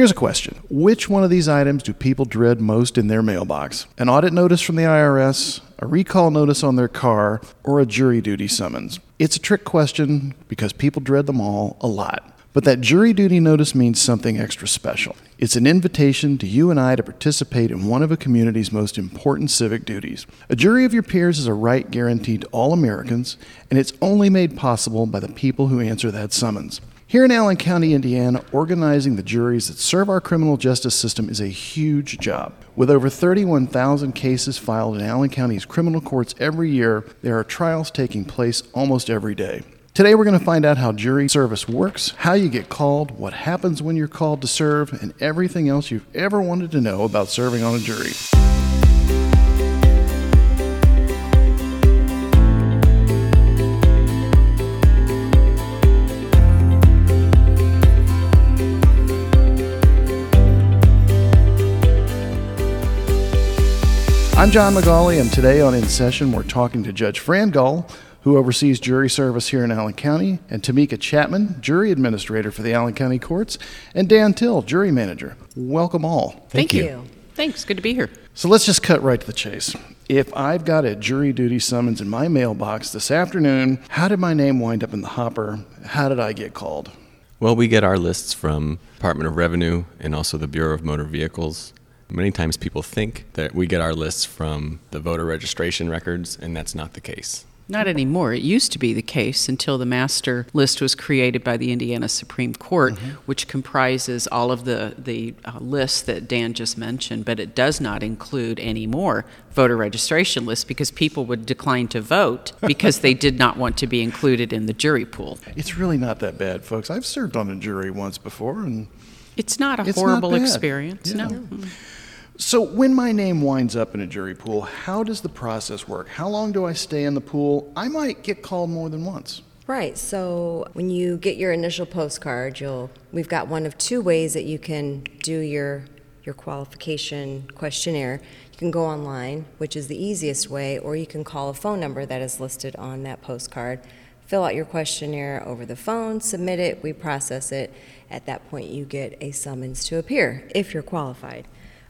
Here's a question Which one of these items do people dread most in their mailbox? An audit notice from the IRS, a recall notice on their car, or a jury duty summons? It's a trick question because people dread them all a lot. But that jury duty notice means something extra special. It's an invitation to you and I to participate in one of a community's most important civic duties. A jury of your peers is a right guaranteed to all Americans, and it's only made possible by the people who answer that summons. Here in Allen County, Indiana, organizing the juries that serve our criminal justice system is a huge job. With over 31,000 cases filed in Allen County's criminal courts every year, there are trials taking place almost every day. Today, we're going to find out how jury service works, how you get called, what happens when you're called to serve, and everything else you've ever wanted to know about serving on a jury. I'm John McGauley, and today on In Session, we're talking to Judge Fran Gull, who oversees jury service here in Allen County, and Tamika Chapman, jury administrator for the Allen County Courts, and Dan Till, jury manager. Welcome all. Thank, you. Thanks. Good to be here. So let's just cut right to the chase. If I've got a jury duty summons in my mailbox this afternoon, how did my name wind up in the hopper? How did I get called? Well, we get our lists from Department of Revenue and also the Bureau of Motor Vehicles. Many times people think that we get our lists from the voter registration records, and that's not the case. Not anymore. It used to be the case until the master list was created by the Indiana Supreme Court, which comprises all of the, the uh, lists that Dan just mentioned, but it does not include any more voter registration lists because people would decline to vote because they did not want to be included in the jury pool. It's really not that bad, folks. I've served on a jury once before, and It's not a It's horrible bad. experience, Yeah. no. So, when my name winds up in a jury pool, how does the process work? How long do I stay in the pool? I might get called more than once. Right. So when you get your initial postcard, you'll we've got one of two ways that you can do your your qualification questionnaire. You can go online, which is the easiest way, or you can call a phone number that is listed on that postcard. Fill out your questionnaire over the phone, submit it, we process it. At that point, you get a summons to appear if you're qualified.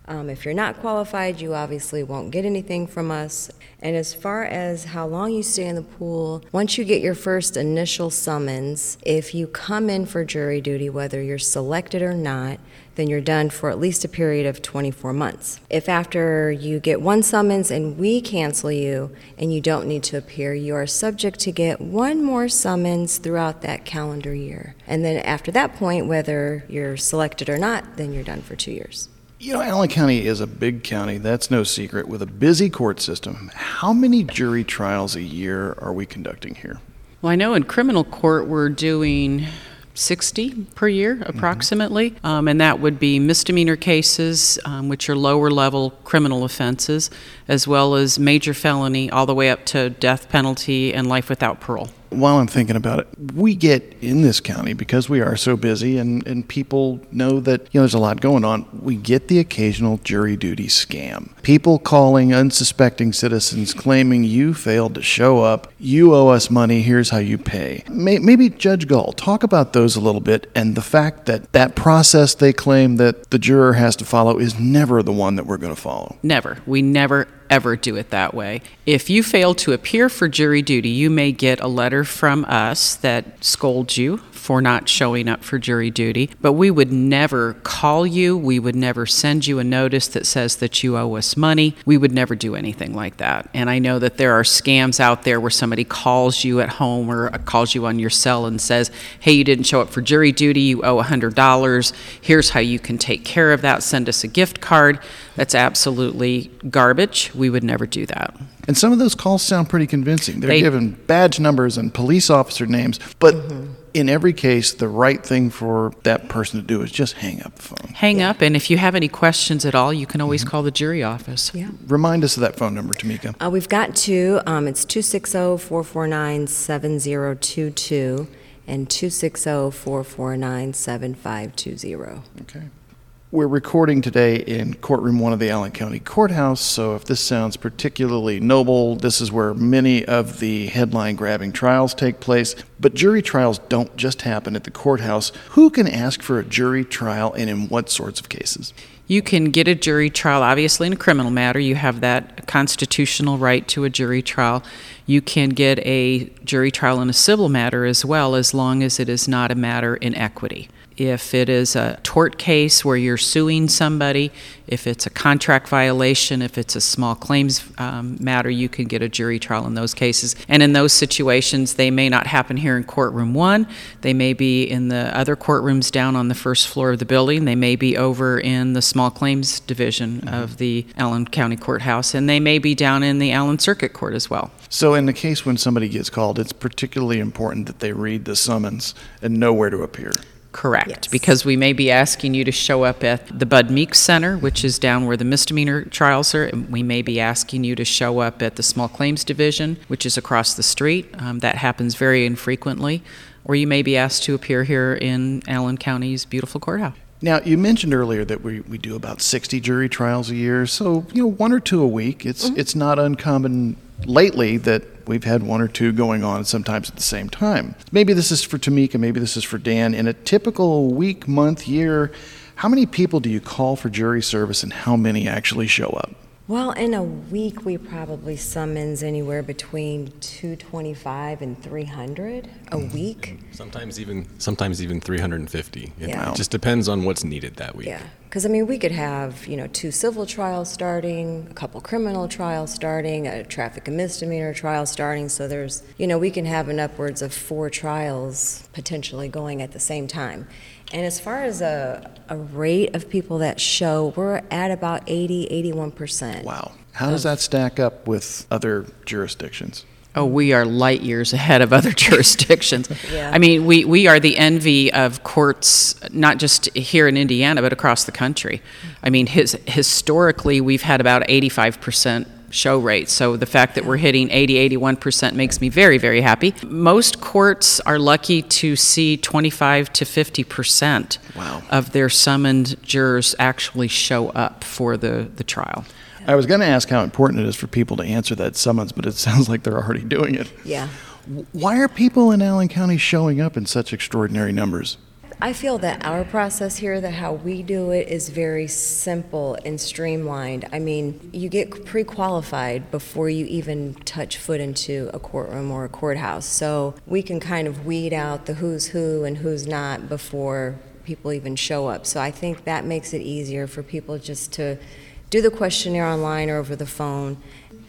Um, if you're not qualified, you obviously won't get anything from us. And as far as how long you stay in the pool, once you get your first initial summons, if you come in for jury duty, whether you're selected or not, then you're done for at least a period of 24 months. If after you get one summons and we cancel you and you don't need to appear, you are subject to get one more summons throughout that calendar year. And then after that point, whether you're selected or not, then you're done for two years. You know, Allen County is a big county, that's no secret, with a busy court system. How many jury trials a year are we conducting here? Well, I know in criminal court we're doing 60 per year, approximately, um, and that would be misdemeanor cases, um, which are lower level criminal offenses, as well as major felony, all the way up to death penalty and life without parole. While I'm thinking about it, we get in this county because we are so busy and, and people know that you know there's a lot going on. We get the occasional jury duty scam. People calling unsuspecting citizens claiming you failed to show up, you owe us money, here's how you pay. May, maybe Judge Gull, talk about those a little bit and the fact that that process they claim that the juror has to follow is never the one that we're going to follow. Never. We never, ever do it that way. If you fail to appear for jury duty, you may get a letter from us that scolds you for not showing up for jury duty, but we would never call you. We would never send you a notice that says that you owe us money. We would never do anything like that. And I know that there are scams out there where somebody calls you at home or calls you on your cell and says, hey, you didn't show up for jury duty, you owe $100. Here's how you can take care of that. Send us a gift card. That's absolutely garbage. We would never do that. And some of those calls sound pretty convincing. They're They- given badge numbers and police officer names, but mm-hmm. In every case, the right thing for that person to do is just hang up the phone. Hang up, and if you have any questions at all, you can always call the jury office. Yeah. Remind us of that phone number, Tamika. Uh, we've got two. Um, it's 260 449 7022 and 260 449 7520. Okay. We're recording today in courtroom one of the Allen County Courthouse, so if this sounds particularly noble, this is where many of the headline grabbing trials take place. But jury trials don't just happen at the courthouse. Who can ask for a jury trial and in what sorts of cases? You can get a jury trial, obviously, in a criminal matter. You have that constitutional right to a jury trial. You can get a jury trial in a civil matter as well, as long as it is not a matter in equity if it is a tort case where you're suing somebody, if it's a contract violation, if it's a small claims um, matter, you can get a jury trial in those cases. And in those situations, they may not happen here in courtroom one. They may be in the other courtrooms down on the first floor of the building. They may be over in the small claims division mm-hmm. of the Allen County Courthouse, and they may be down in the Allen Circuit Court as well. So, in the case when somebody gets called, it's particularly important that they read the summons and know where to appear. Correct, Yes. because we may be asking you to show up at the Bud Meeks Center, which is down where the misdemeanor trials are. and We may be asking you to show up at the Small Claims Division, which is across the street. Um, that happens very infrequently. Or you may be asked to appear here in Allen County's beautiful courthouse. Now, you mentioned earlier that we, we do about 60 jury trials a year, so, you know, one or two a week. It's, it's not uncommon lately that we've had one or two going on sometimes at the same time. Maybe this is for Tamika, maybe this is for Dan. In a typical week, month, year, how many people do you call for jury service and how many actually show up? Well, in a week, we probably summons anywhere between 225 and 300 a hmm. week. Sometimes even sometimes even 350. It Yeah. just depends on what's needed that week. Yeah, because I mean, we could have, you know, two civil trials starting, a couple criminal trials starting, a traffic and misdemeanor trial starting. So there's, you know, we can have an upwards of four trials potentially going at the same time. And as far as a, a rate of people that show, we're at about 80, 81%. Wow. How does that stack up with other jurisdictions? Oh, we are light years ahead of other jurisdictions. Yeah. I mean, we, we are the envy of courts, not just here in Indiana, but across the country. I mean, his, historically, we've had about 85% show rate. So the fact that we're hitting 80, 81% makes me very, very happy. Most courts are lucky to see 25 to 50% Wow. of their summoned jurors actually show up for the, the trial. I was going to ask how important it is for people to answer that summons, but it sounds like they're already doing it. Yeah. Why are people in Allen County showing up in such extraordinary numbers? I feel that our process here, that how we do it, is very simple and streamlined. I mean, you get pre qualified before you even touch foot into a courtroom or a courthouse. So we can kind of weed out the who's who and who's not before people even show up. So I think that makes it easier for people just to do the questionnaire online or over the phone.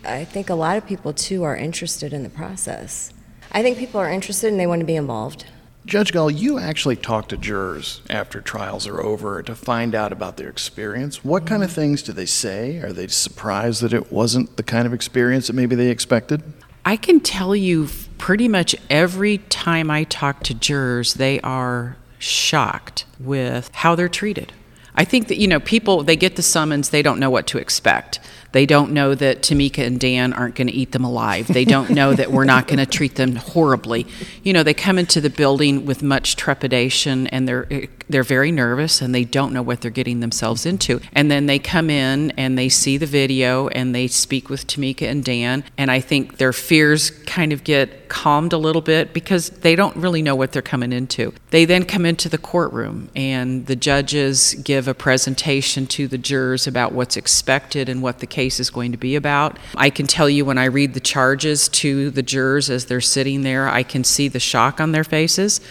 I think a lot of people, too, are interested in the process. I think people are interested and they want to be involved. Judge Gull, you actually talk to jurors after trials are over to find out about their experience. What kind of mm-hmm. things do they say? Are they surprised that it wasn't the kind of experience that maybe they expected? I can tell you pretty much every time I talk to jurors, they are shocked with how they're treated. I think that, you know, people, they get the summons, they don't know what to expect. They don't know that Tamika and Dan aren't going to eat them alive. They don't know that we're not going to treat them horribly. You know, they come into the building with much trepidation and they're they're very nervous and they don't know what they're getting themselves into. And then they come in and they see the video and they speak with Tamika and Dan and I think their fears kind of get calmed a little bit because they don't really know what they're coming into. They then come into the courtroom and the judges give a presentation to the jurors about what's expected and what the case is going to be about. I can tell you when I read the charges to the jurors as they're sitting there, I can see the shock on their faces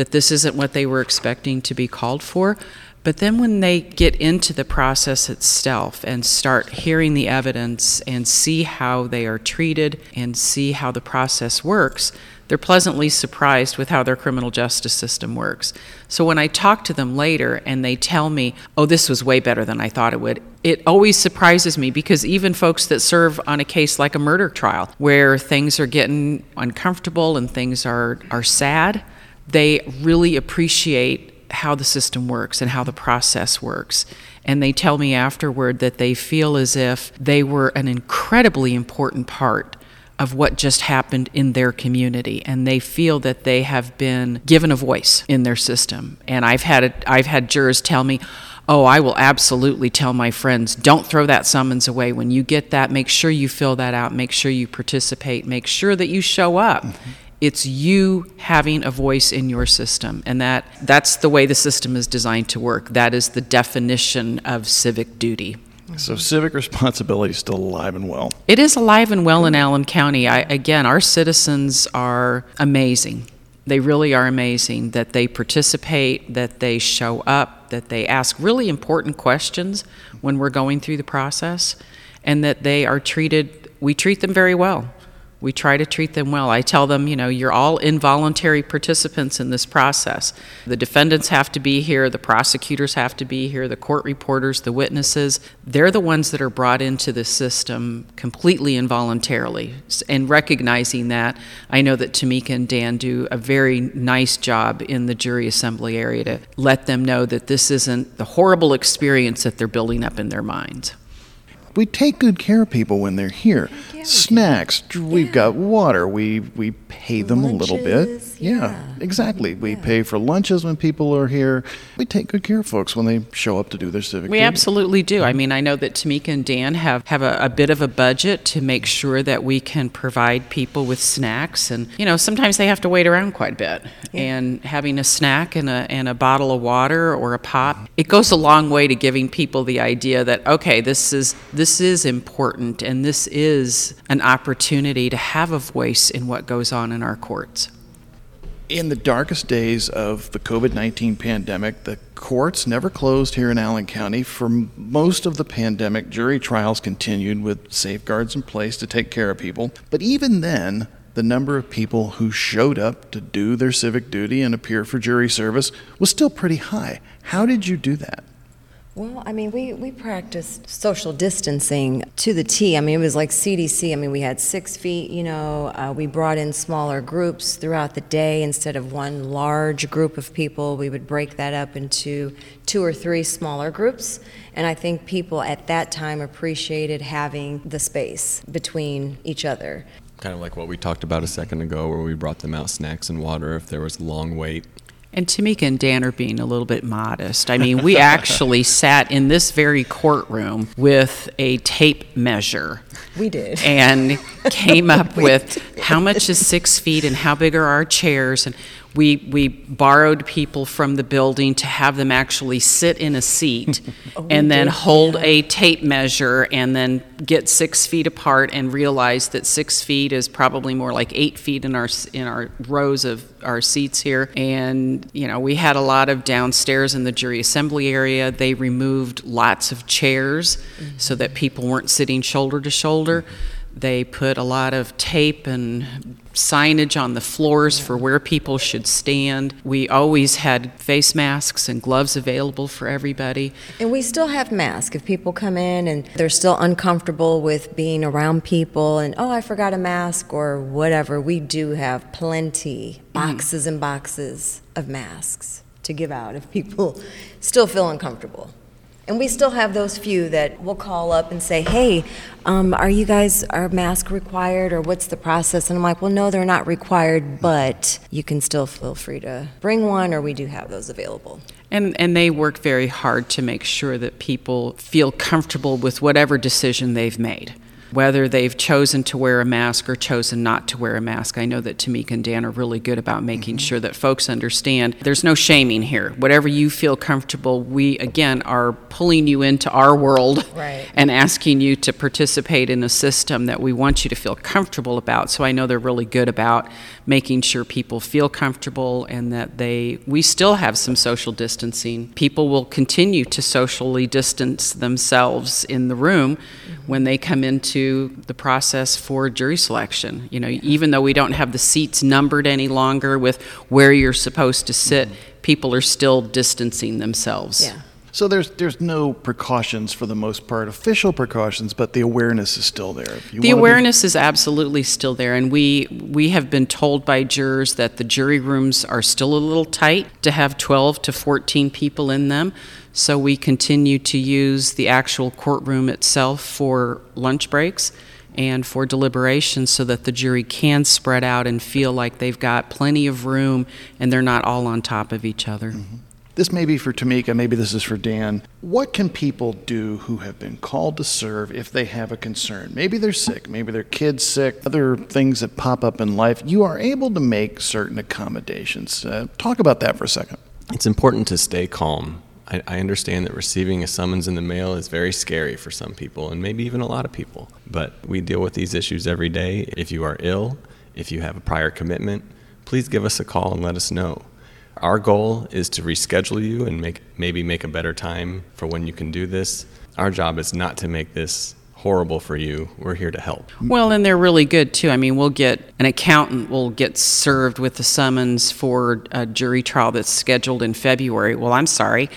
that this isn't what they were expecting to be called for. But then when they get into the process itself and start hearing the evidence and see how they are treated and see how the process works, they're pleasantly surprised with how their criminal justice system works. So when I talk to them later and they tell me, oh, this was way better than I thought it would, it always surprises me because even folks that serve on a case like a murder trial, where things are getting uncomfortable and things are, are sad, they really appreciate how the system works and how the process works. And they tell me afterward that they feel as if they were an incredibly important part of what just happened in their community and they feel that they have been given a voice in their system. And I've had it, I've had jurors tell me, "Oh, I will absolutely tell my friends, don't throw that summons away. When you get that, make sure you fill that out, make sure you participate, make sure that you show up." Mm-hmm it's you having a voice in your system. And that that's the way the system is designed to work. That is the definition of civic duty. So civic responsibility is still alive and well. It is alive and well in allen county. I, again our citizens are amazing. They really are amazing that they participate that they show up that they ask really important questions when we're going through the process and that they are treated we treat them very well we try to treat them well. I tell them, you know, you're all involuntary participants in this process. The defendants have to be here, the prosecutors have to be here, the court reporters, the witnesses. They're the ones that are brought into the system completely involuntarily. And recognizing that, I know that Tamika and Dan do a very nice job in the jury assembly area to let them know that this isn't the horrible experience that they're building up in their minds we take good care of people when they're here. Snacks, we've got water. We we pay them lunches, a little bit. Yeah, yeah exactly. We yeah. pay for lunches when people are here. We take good care of folks when they show up to do their civic. We duty. absolutely do. I mm-hmm. mean, I know that Tamika and Dan have have a, a bit of a budget to make sure that we can provide people with snacks, and you know, sometimes they have to wait around quite a bit. Yeah. And having a snack and a and a bottle of water or a pop, it goes a long way to giving people the idea that okay, this is this is important and this is an opportunity to have a voice in what goes on in our courts. In the darkest days of the COVID 19 pandemic, the courts never closed here in Allen County. For most of the pandemic, jury trials continued with safeguards in place to take care of people. But even then, the number of people who showed up to do their civic duty and appear for jury service was still pretty high. How did you do that? Well, I mean, we, we practiced social distancing to the T. I mean, it was like CDC. I mean, we had six feet, you know, uh, we brought in smaller groups throughout the day instead of one large group of people. We would break that up into two or three smaller groups. And I think people at that time appreciated having the space between each other. Kind of like what we talked about a second ago, where we brought them out snacks and water if there was long wait. And Tamika and Dan are being a little bit modest. I mean, we actually sat in this very courtroom with a tape measure. We did. And came up with how much is six feet and how big are our chairs. And we, we borrowed people from the building to have them actually sit in a seat oh, and then did, hold yeah. a tape measure and then get six feet apart and realize that six feet is probably more like eight feet in our in our rows of our seats here. And you know, we had a lot of downstairs in the jury assembly area. They removed lots of chairs mm-hmm. so that people weren't sitting shoulder to shoulder. They put a lot of tape and signage on the floors for where people should stand. We always had face masks and gloves available for everybody. And we still have masks. If people come in and they're still uncomfortable with being around people and, oh, I forgot a mask or whatever, we do have plenty, mm. boxes and boxes of masks to give out if people still feel uncomfortable. And we still have those few that will call up and say, hey, um, are you guys, are mask required or what's the process? And I'm like, well, no, they're not required, but you can still feel free to bring one or we do have those available. And, and they work very hard to make sure that people feel comfortable with whatever decision they've made whether they've chosen to wear a mask or chosen not to wear a mask. I know that Tamika and Dan are really good about making mm-hmm. sure that folks understand there's no shaming here. Whatever you feel comfortable, we again are pulling you into our world right. and asking you to participate in a system that we want you to feel comfortable about. So I know they're really good about making sure people feel comfortable and that they we still have some social distancing. People will continue to socially distance themselves in the room when they come into the process for jury selection. You know, even though we don't have the seats numbered any longer with where you're supposed to sit, mm-hmm. people are still distancing themselves. Yeah. So there's there's no precautions for the most part, official precautions, but the awareness is still there. The awareness be- is absolutely still there, and we we have been told by jurors that the jury rooms are still a little tight to have 12 to 14 people in them. So we continue to use the actual courtroom itself for lunch breaks and for deliberation so that the jury can spread out and feel like they've got plenty of room and they're not all on top of each other. Mm-hmm. This may be for Tamika, maybe this is for Dan. What can people do who have been called to serve if they have a concern? Maybe they're sick, maybe their kid's sick, other things that pop up in life. You are able to make certain accommodations. Uh, talk about that for a second. It's important to stay calm. I, I understand that receiving a summons in the mail is very scary for some people, and maybe even a lot of people. But we deal with these issues every day. If you are ill, if you have a prior commitment, please give us a call and let us know. Our goal is to reschedule you and make maybe make a better time for when you can do this. Our job is not to make this horrible for you. We're here to help. Well, and they're really good too. I mean, we'll get an accountant will get served with the summons for a jury trial that's scheduled in February. Well, I'm sorry.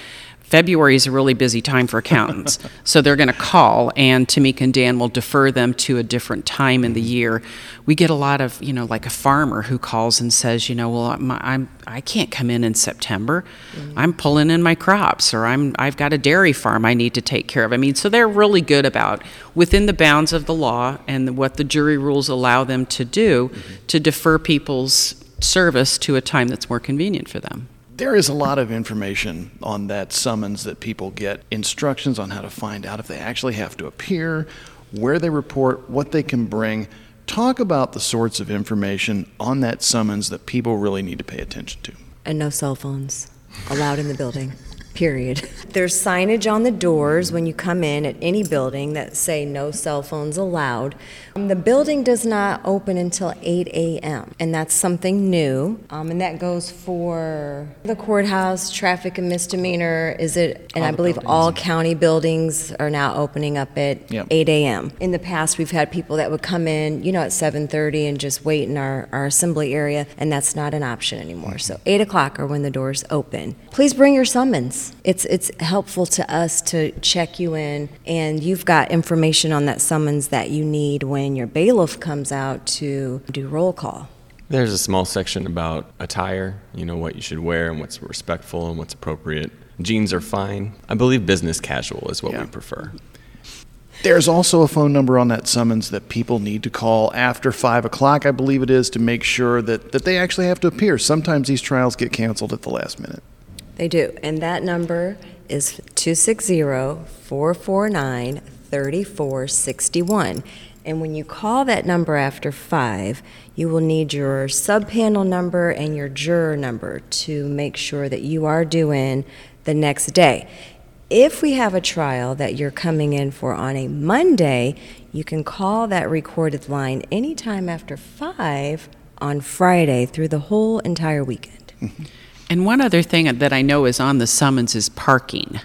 February is a really busy time for accountants. so they're going to call, and Tamika and Dan will defer them to a different time in the year. We get a lot of, you know, like a farmer who calls and says, you know, well, I'm, I'm I can't come in in September. Mm-hmm. I'm pulling in my crops, or I'm I've got a dairy farm I need to take care of. I mean, so they're really good about within the bounds of the law and what the jury rules allow them to do mm-hmm. to defer people's service to a time that's more convenient for them. There is a lot of information on that summons that people get, instructions on how to find out if they actually have to appear, where they report, what they can bring. Talk about the sorts of information on that summons that people really need to pay attention to. And no cell phones allowed in the building period. There's signage on the doors when you come in at any building that say no cell phones allowed. Um, the building does not open until 8 a.m., and that's something new. Um, and that goes for the courthouse, traffic and misdemeanor. Is it? And all I believe buildings. all county buildings are now opening up at Yep. 8 a.m. In the past, we've had people that would come in, you know, at 7:30 and just wait in our, our assembly area, and that's not an option anymore. So 8 o'clock are when the doors open. Please bring your summons. It's it's helpful to us to check you in, and you've got information on that summons that you need when your bailiff comes out to do roll call. There's a small section about attire, you know, what you should wear and what's respectful and what's appropriate. Jeans are fine. I believe business casual is what Yeah. we prefer. There's also a phone number on that summons that people need to call after 5 o'clock, I believe it is, to make sure that, that they actually have to appear. Sometimes these trials get canceled at the last minute. They do, and that number is 260-449-3461. And when you call that number after 5, you will need your subpanel number and your juror number to make sure that you are due in the next day. If we have a trial that you're coming in for on a Monday, you can call that recorded line anytime after 5 on Friday through the whole entire weekend. And one other thing that I know is on the summons is parking.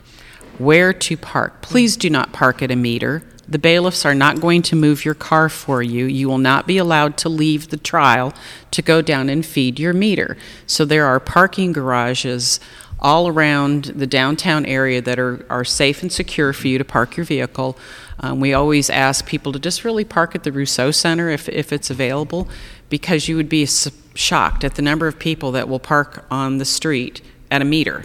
Where to park. Please do not park at a meter. The bailiffs are not going to move your car for you. You will not be allowed to leave the trial to go down and feed your meter. So there are parking garages all around the downtown area that are, are safe and secure for you to park your vehicle. Um, we always ask people to just really park at the Rousseau Center if, if it's available, because you would be shocked at the number of people that will park on the street at a meter,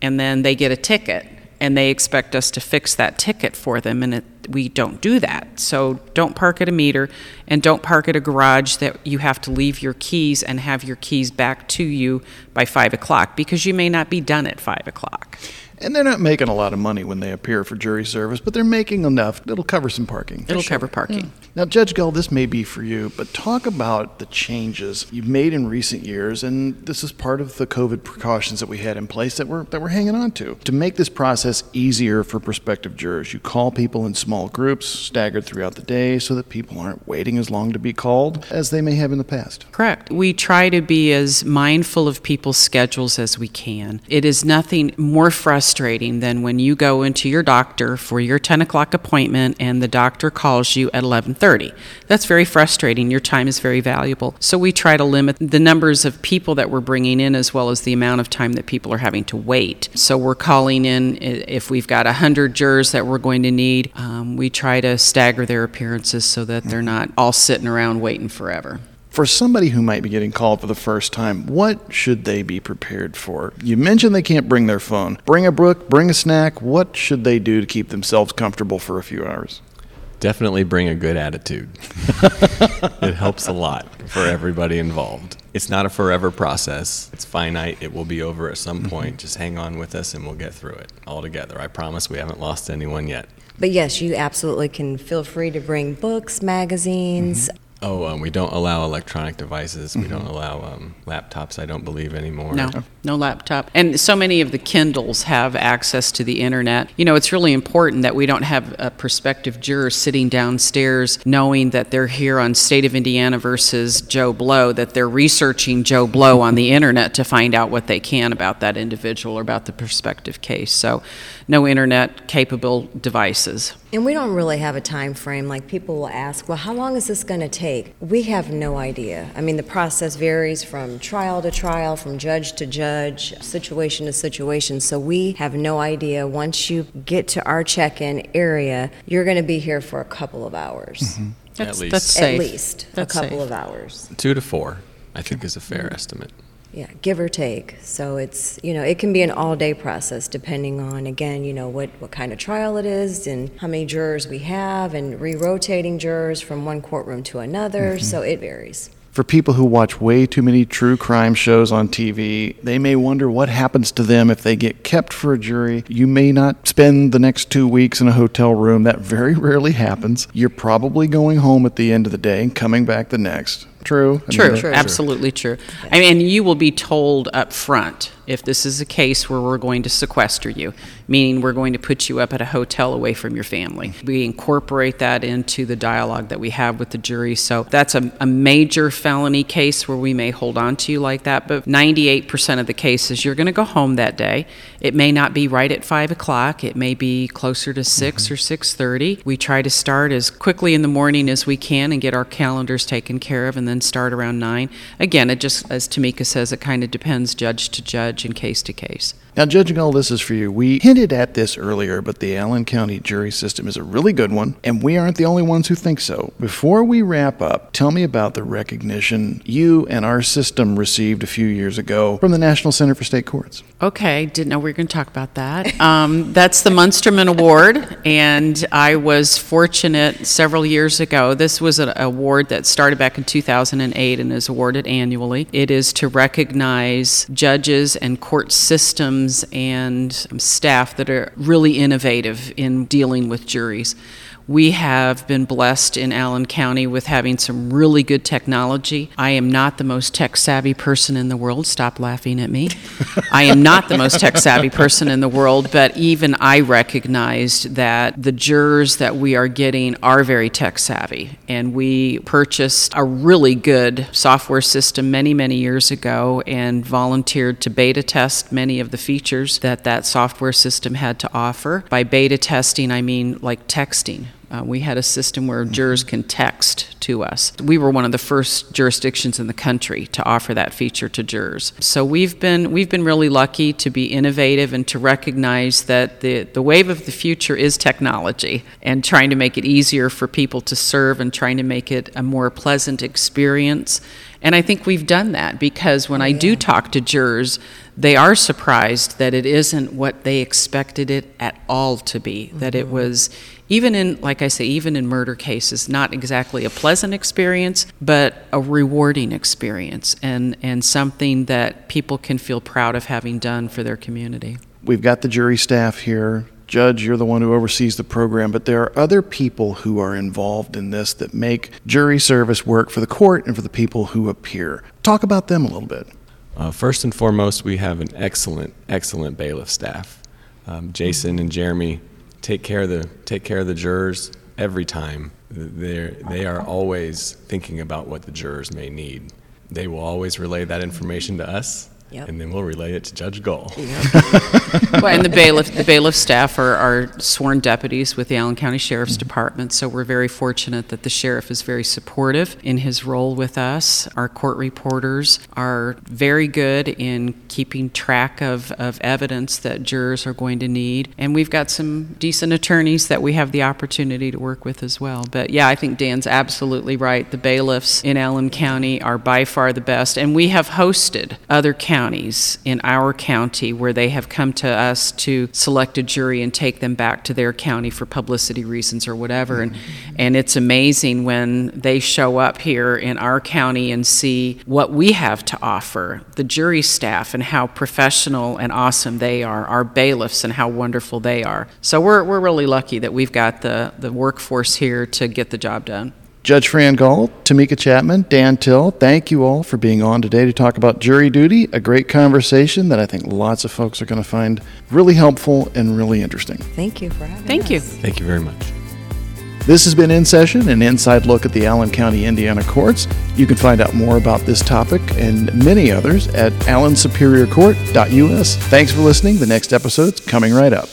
and then they get a ticket, and they expect us to fix that ticket for them, and it, we don't do that. So don't park at a meter, and don't park at a garage that you have to leave your keys and have your keys back to you by five o'clock, because you may not be done at five o'clock. And they're not making a lot of money when they appear for jury service, but they're making enough. It'll cover some parking. It'll cover parking. Now, Judge Gull, this may be for you, but talk about the changes you've made in recent years, and this is part of the COVID precautions that we had in place that we're that we're hanging on to to make this process easier for prospective jurors. You call people in small groups, staggered throughout the day, so that people aren't waiting as long to be called as they may have in the past. Correct. We try to be as mindful of people's schedules as we can. It is nothing more frustrating than when you go into your doctor for your 10 o'clock appointment and the doctor calls you at 11:30. That's very frustrating. Your time is very valuable. So we try to limit the numbers of people that we're bringing in as well as the amount of time that people are having to wait. So we're calling in if we've got 100 jurors that we're going to need. Um, we try to stagger their appearances so that they're not all sitting around waiting forever. For somebody who might be getting called for the first time, what should they be prepared for? You mentioned they can't bring their phone. Bring a book, bring a snack. What should they do to keep themselves comfortable for a few hours? Definitely bring a good attitude. it helps a lot for everybody involved. It's not a forever process. It's finite. It will be over at some mm-hmm. point. Just hang on with us and we'll get through it all together. I promise we haven't lost anyone yet. But yes, you absolutely can feel free to bring books, magazines. Mm-hmm. Oh, um, we don't allow electronic devices. We don't allow um, laptops, I don't believe, anymore. No, no laptop. And so many of the Kindles have access to the internet. You know, it's really important that we don't have a prospective juror sitting downstairs knowing that they're here on State of Indiana versus Joe Blow, that they're researching Joe Blow on the internet to find out what they can about that individual or about the prospective case. So, no internet capable devices. And we don't really have a time frame. Like people will ask, well, how long is this going to take? We have no idea. I mean, the process varies from trial to trial, from judge to judge, situation to situation. So we have no idea. Once you get to our check in area, you're going to be here for a couple of hours. Mm-hmm. That's, least. that's safe. At least That's a couple safe. of hours. Two to four, I think, is a fair mm-hmm. estimate. Yeah, give or take. So it's, you know, it can be an all day process depending on, again, you know, what, what kind of trial it is and how many jurors we have and re rotating jurors from one courtroom to another. Mm-hmm. So it varies. For people who watch way too many true crime shows on TV, they may wonder what happens to them if they get kept for a jury. You may not spend the next two weeks in a hotel room. That very rarely happens. You're probably going home at the end of the day and coming back the next. True? I mean, True, absolutely true. I mean, you will be told up front if this is a case where we're going to sequester you, meaning we're going to put you up at a hotel away from your family. We incorporate that into the dialogue that we have with the jury. So that's a, a major felony case where we may hold on to you like that. But 98% of the cases, you're going to go home that day. It may not be right at five o'clock. It may be closer to 6 mm-hmm. or six thirty. We try to start as quickly in the morning as we can and get our calendars taken care of, and then start around nine. Again, it just, as Tamika says, it kind of depends judge to judge and case to case. Now, judging all this is for you, we hinted at this earlier, but the Allen County jury system is a really good one, and we aren't the only ones who think so. Before we wrap up, tell me about the recognition you and our system received a few years ago from the National Center for State Courts. Okay, didn't know we were going to talk about that. Um, that's the Munsterman Award, and I was fortunate several years ago. This was an award that started back in 2008 and is awarded annually. It is to recognize judges and court systems and um, staff that are really innovative in dealing with juries. We have been blessed in Allen County with having some really good technology. I am not the most tech savvy person in the world. Stop laughing at me. I am not the most tech savvy person in the world, but even I recognized that the jurors that we are getting are very tech savvy. And we purchased a really good software system many, many years ago and volunteered to beta test many of the features that that software system had to offer. By beta testing, I mean like texting. Uh, we had a system where jurors can text to us. We were one of the first jurisdictions in the country to offer that feature to jurors. So we've been we've been really lucky to be innovative and to recognize that the the wave of the future is technology and trying to make it easier for people to serve and trying to make it a more pleasant experience. And I think we've done that because when I do talk to jurors, they are surprised that it isn't what they expected it at all to be. That it was, even in, like I say, even in murder cases, not exactly a pleasant experience, but a rewarding experience and, and something that people can feel proud of having done for their community. We've got the jury staff here. Judge, you're the one who oversees the program, but there are other people who are involved in this that make jury service work for the court and for the people who appear. Talk about them a little bit. Uh, first and foremost, we have an excellent, excellent bailiff staff. Um, Jason and Jeremy take care of the take care of the jurors every time. They they are always thinking about what the jurors may need. They will always relay that information to us, Yep. and then we'll relay it to Judge Gull. Well, and the bailiff, the bailiff staff are, are sworn deputies with the Allen County Sheriff's mm-hmm. Department, so we're very fortunate that the sheriff is very supportive in his role with us. Our court reporters are very good in keeping track of, of evidence that jurors are going to need, and we've got some decent attorneys that we have the opportunity to work with as well. But yeah, I think Dan's absolutely right. The bailiffs in Allen County are by far the best, and we have hosted other counties counties in our county where they have come to us to select a jury and take them back to their county for publicity reasons or whatever. And, and it's amazing when they show up here in our county and see what we have to offer the jury staff and how professional and awesome they are, our bailiffs and how wonderful they are. So we're, we're really lucky that we've got the, the workforce here to get the job done. Judge Fran Gull, Tamika Chapman, Dan Till, thank you all for being on today to talk about jury duty. A great conversation that I think lots of folks are going to find really helpful and really interesting. Thank you for having Thank us. you. Thank you very much. This has been In Session, an inside look at the Allen County, Indiana courts. You can find out more about this topic and many others at allensuperiorcourt.us. Thanks for listening. The next episode's coming right up.